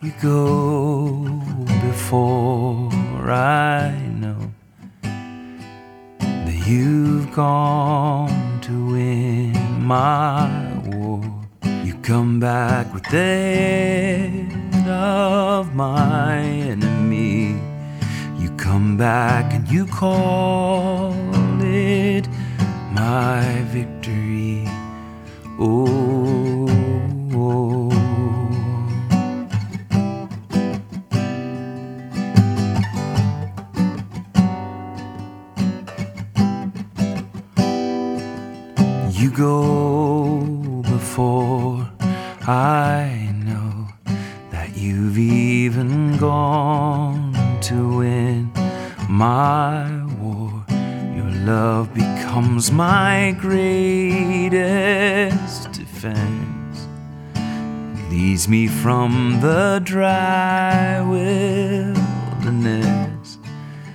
You go before I know that you've gone to win my war. You come back with the head of my enemy. You come back and you call it my victory. Oh. You go before I know that you've even gone to win my war. Your love becomes my greatest defense. Leads me from the dry wilderness.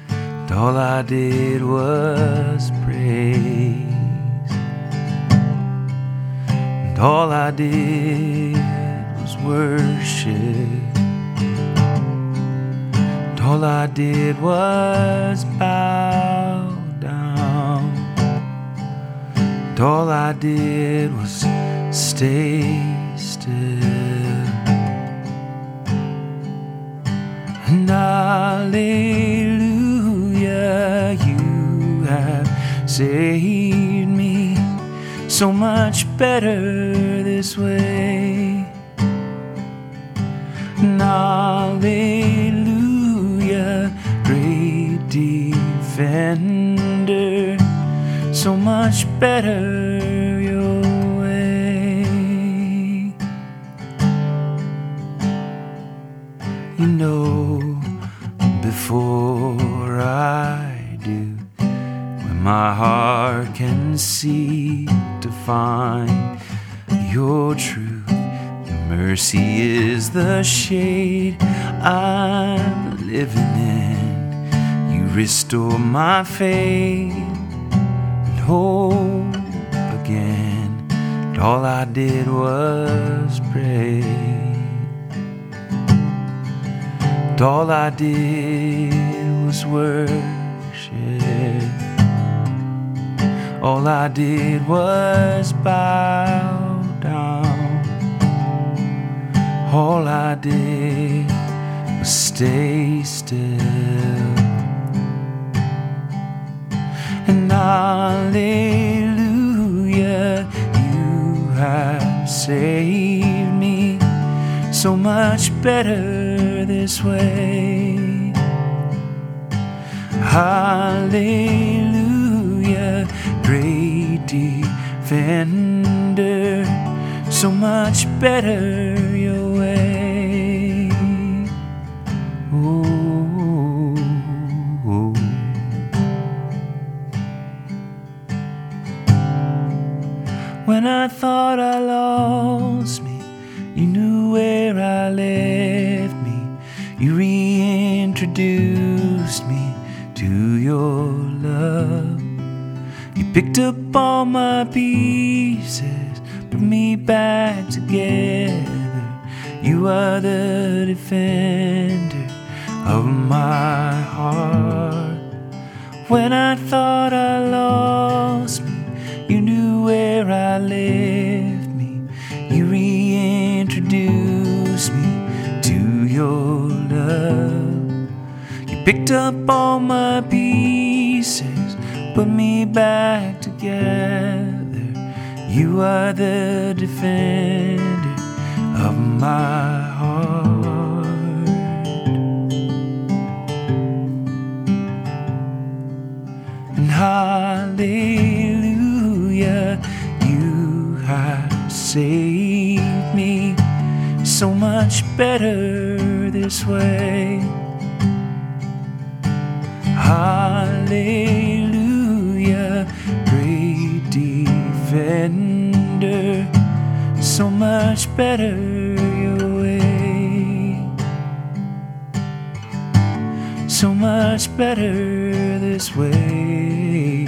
And all I did was praise. All I did was worship. All I did was bow down. All I did was stay still. And hallelujah, you have saved so much better this way. Hallelujah, great defender, so much better mercy is the shade I'm living in. You restore my faith and hope again. And all I did was pray. And all I did was worship. All I did was bow All I did was stay still. And hallelujah, you have saved me so much better this way. Hallelujah, great defender, so much better your When I thought I lost me, you knew where I left me. You reintroduced me to your love. You picked up all my pieces, put me back together. You are the defender of my heart. When I thought I picked up all my pieces, put me back together. You are the defender of my heart. And hallelujah, you have saved me so much better this way. Hallelujah, great defender, so much better your way. So much better this way.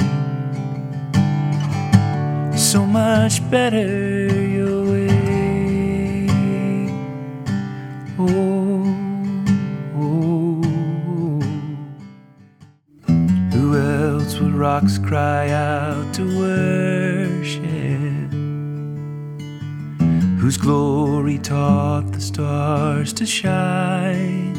So much better rocks cry out to worship, whose glory taught the stars to shine.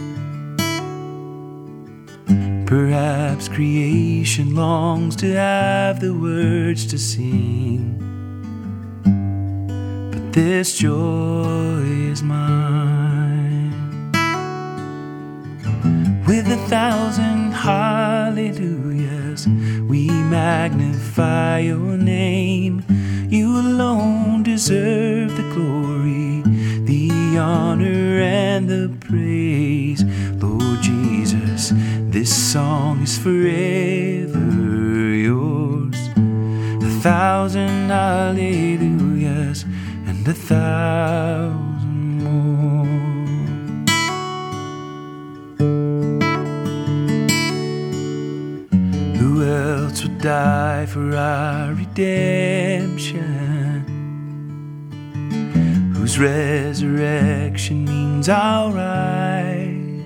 Perhaps creation longs to have the words to sing, but this joy is mine. With a thousand hallelujahs, we magnify your name. You alone deserve the glory, the honor, and the praise. Lord Jesus, this song is forever yours. A thousand hallelujahs and a thousand die for our redemption? Whose resurrection means our rise?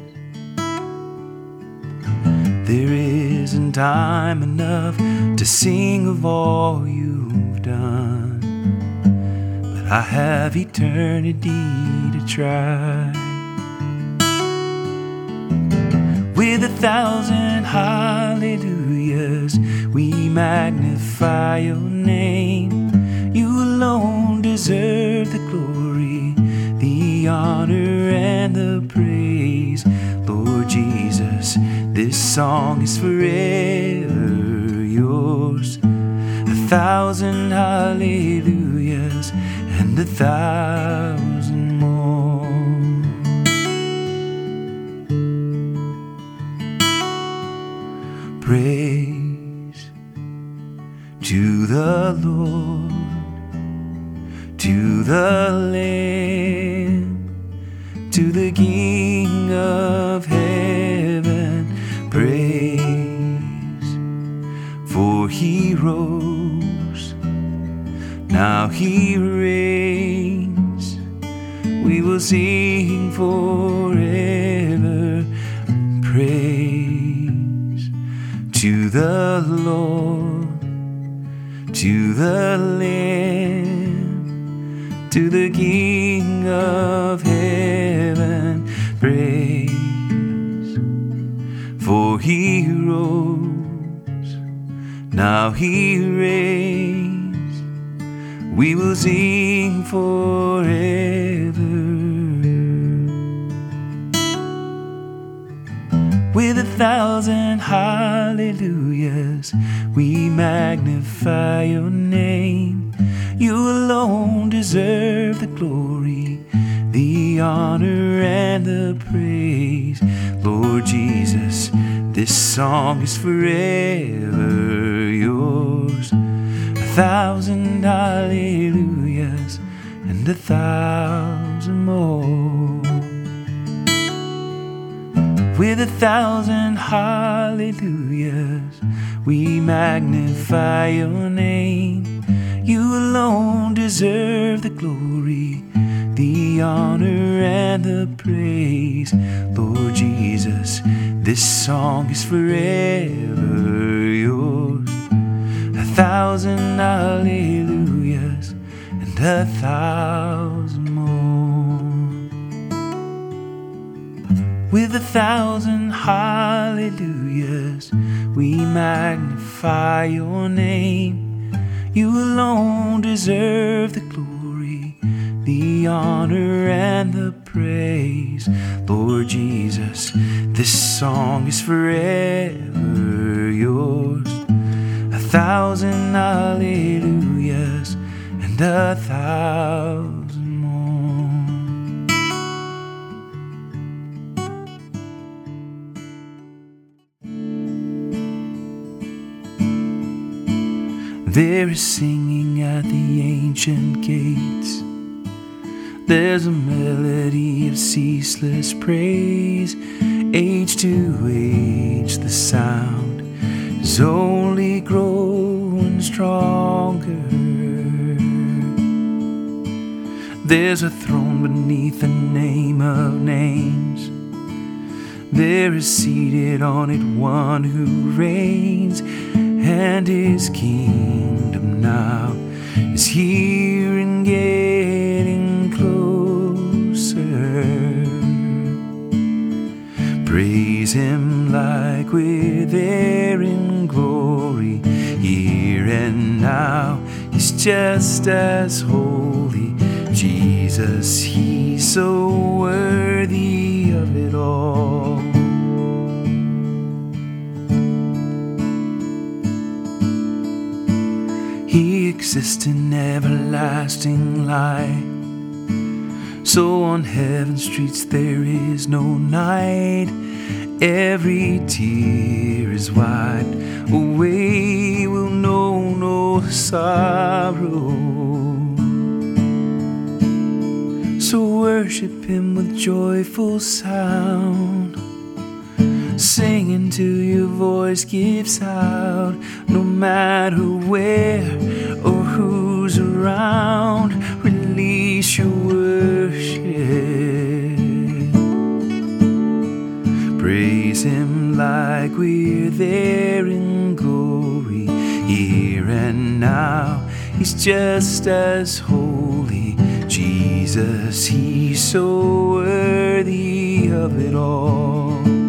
There isn't time enough to sing of all you've done, but I have eternity to try. With a thousand hallelujahs, we magnify your name. You alone deserve the glory, the honor, and the praise. Lord Jesus, this song is forever yours. A thousand hallelujahs and a thousand to the Lamb, to the King of heaven. Praise, for he rose, now he reigns. We will sing forever. With a thousand hallelujahs, we magnify your name. You alone deserve the glory, the honor, and the praise. Lord Jesus, this song is forever yours. A thousand hallelujahs and a thousand more with a thousand hallelujahs. We magnify your name. You alone deserve the glory, the honor, and the praise. Lord Jesus, this song is forever yours. A thousand hallelujahs and a thousand more with a thousand hallelujahs. We magnify your name. You alone deserve the glory, the honor, and the praise. Lord Jesus, this song is forever yours. A thousand hallelujahs and a thousand There is singing at the ancient gates. There's a melody of ceaseless praise. Age to age, the sound is only growing stronger. There's a throne beneath the name of names. There is seated on it one who reigns and his kingdom now is here and getting closer. Praise him like we're there in glory, here and now. He's just as holy. Jesus, he's so worthy of it all. He exists in everlasting light. So on heaven's streets there is no night. Every tear is wiped away, will know no sorrow. So worship him with joyful sound. Sing till your voice gives out, no matter where or who's around. Release your worship. Praise him like we're there in glory, here and now. He's just as holy. Jesus, he's so worthy of it all.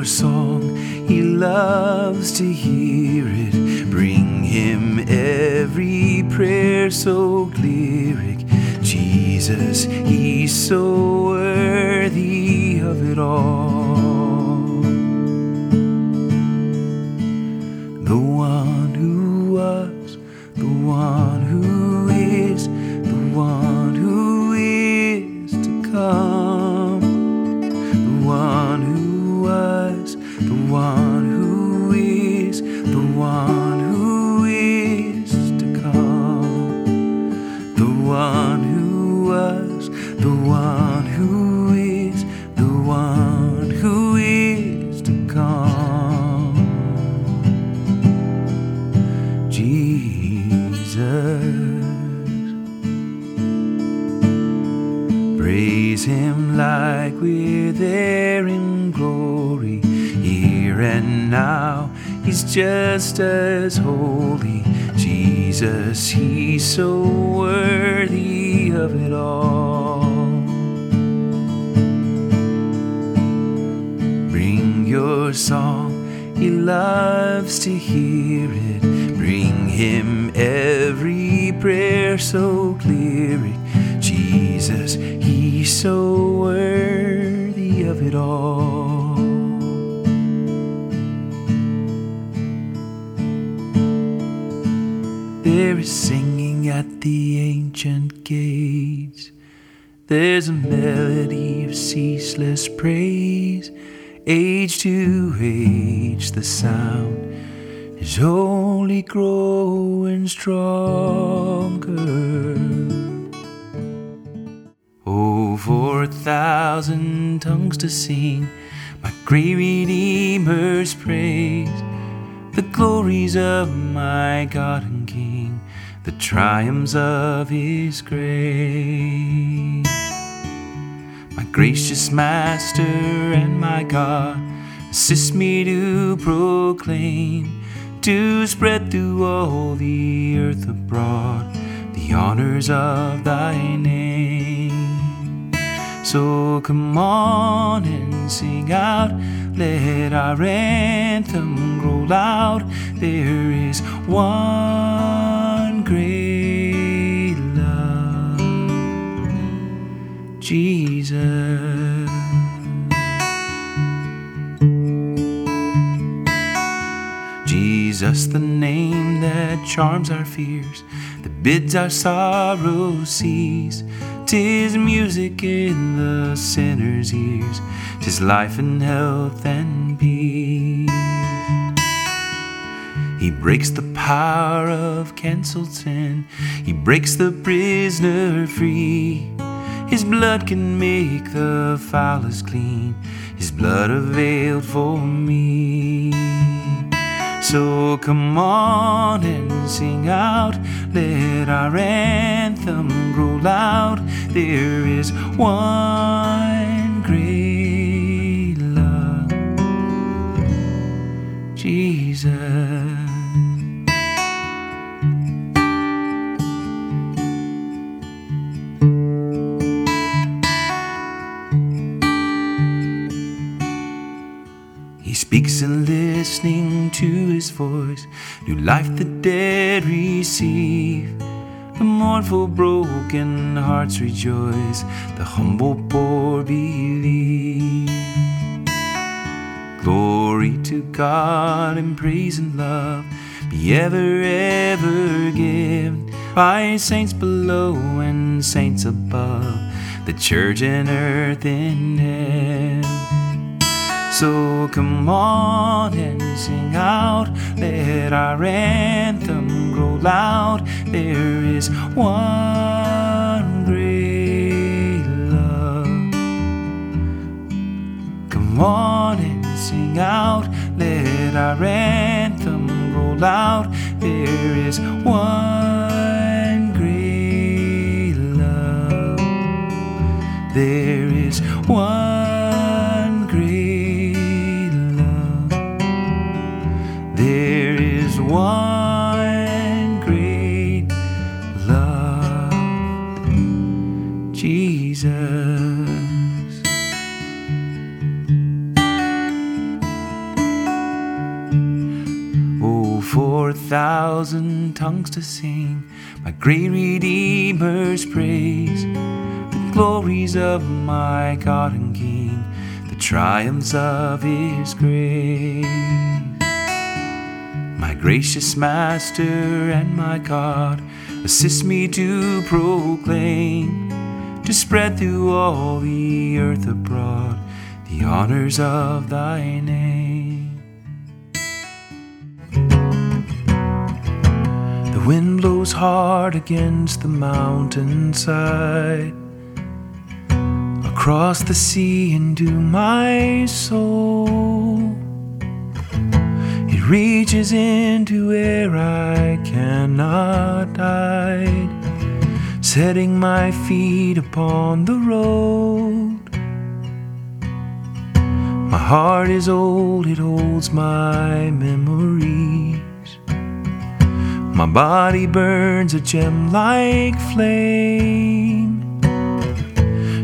Your song, he loves to hear it. Bring him every prayer so lyric. Jesus, he's so worthy of it all. The one who was, the one who is, the one who is to come. Just as holy. Jesus, he's so worthy of it all. Bring your song, he loves to hear it. Bring him every prayer so lyric. Jesus, he's so worthy of it all. Is singing at the ancient gates. There's a melody of ceaseless praise. Age to age, the sound is only growing stronger. Oh, for a thousand tongues to sing my great Redeemer's praise, the glories of my God the triumphs of His grace. My gracious Master and my God, assist me to proclaim, to spread through all the earth abroad the honors of Thy name. So come on and sing out, let our anthem grow loud. There is one great love, Jesus. Jesus, the name that charms our fears, that bids our sorrow cease. Tis music in the sinner's ears, tis life and health and peace breaks the power of canceled sin. He breaks the prisoner free. His blood can make the foulest clean. His blood availed for me. So come on and sing out. Let our anthem grow loud. There is one great love, Jesus. And listening to his voice. New life the dead receive. The mournful, broken hearts rejoice. The humble, poor believe. Glory to God and praise and love be ever, ever given by saints below and saints above, the church and earth in heaven. So come on and sing out, let our anthem grow loud. There is one great love. Come on and sing out, let our anthem grow loud. There is one great love. There is one one great love. Jesus. Oh, for a thousand tongues to sing my great Redeemer's praise, the glories of my God and King, the triumphs of His grace. My gracious Master and my God, assist me to proclaim, to spread through all the earth abroad the honors of Thy name. The wind blows hard against the mountainside, across the sea into my soul. Reaches into where I cannot hide, setting my feet upon the road. My heart is old, it holds my memories. My body burns a gem like flame.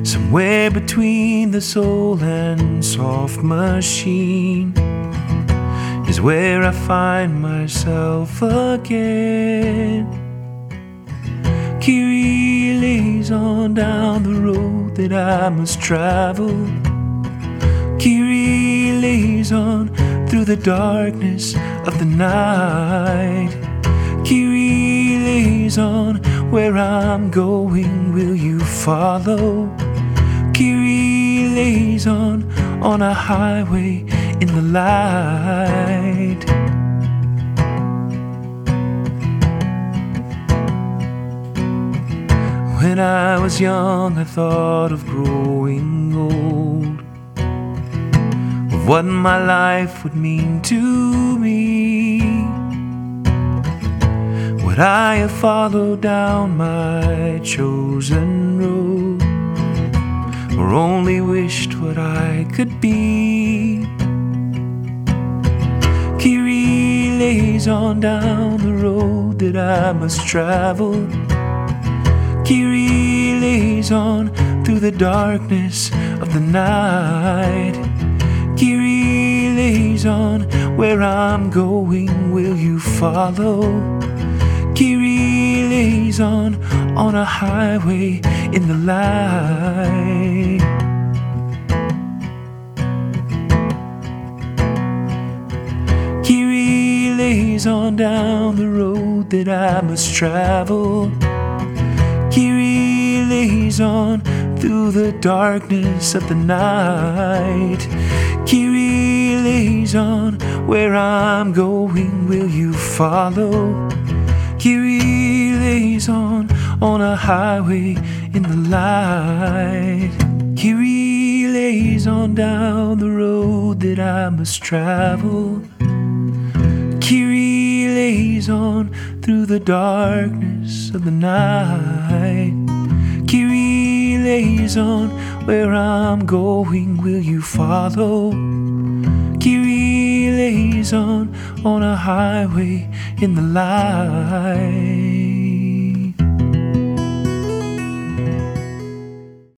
Somewhere between the soul and soft machine is where I find myself again. Kyrie eleison down the road that I must travel. Kyrie eleison through the darkness of the night. Kyrie eleison where I'm going, will you follow? Kyrie eleison on a highway in the light. When I was young, I thought of growing old, of what my life would mean to me. Would I have followed down my chosen road, or only wished what I could be? Lays on down the road that I must travel. Kyrie eleison through the darkness of the night. Kyrie eleison where I'm going, will you follow? Kyrie eleison on a highway in the light. Eleison down the road that I must travel. Kyrie eleison through the darkness of the night. Kyrie eleison where I'm going, will you follow? Kyrie eleison on a highway in the light. Kyrie eleison down the road that I must travel. Eleison through the darkness of the night. Kyrie eleison where I'm going, will you follow? Kyrie eleison on a highway in the light.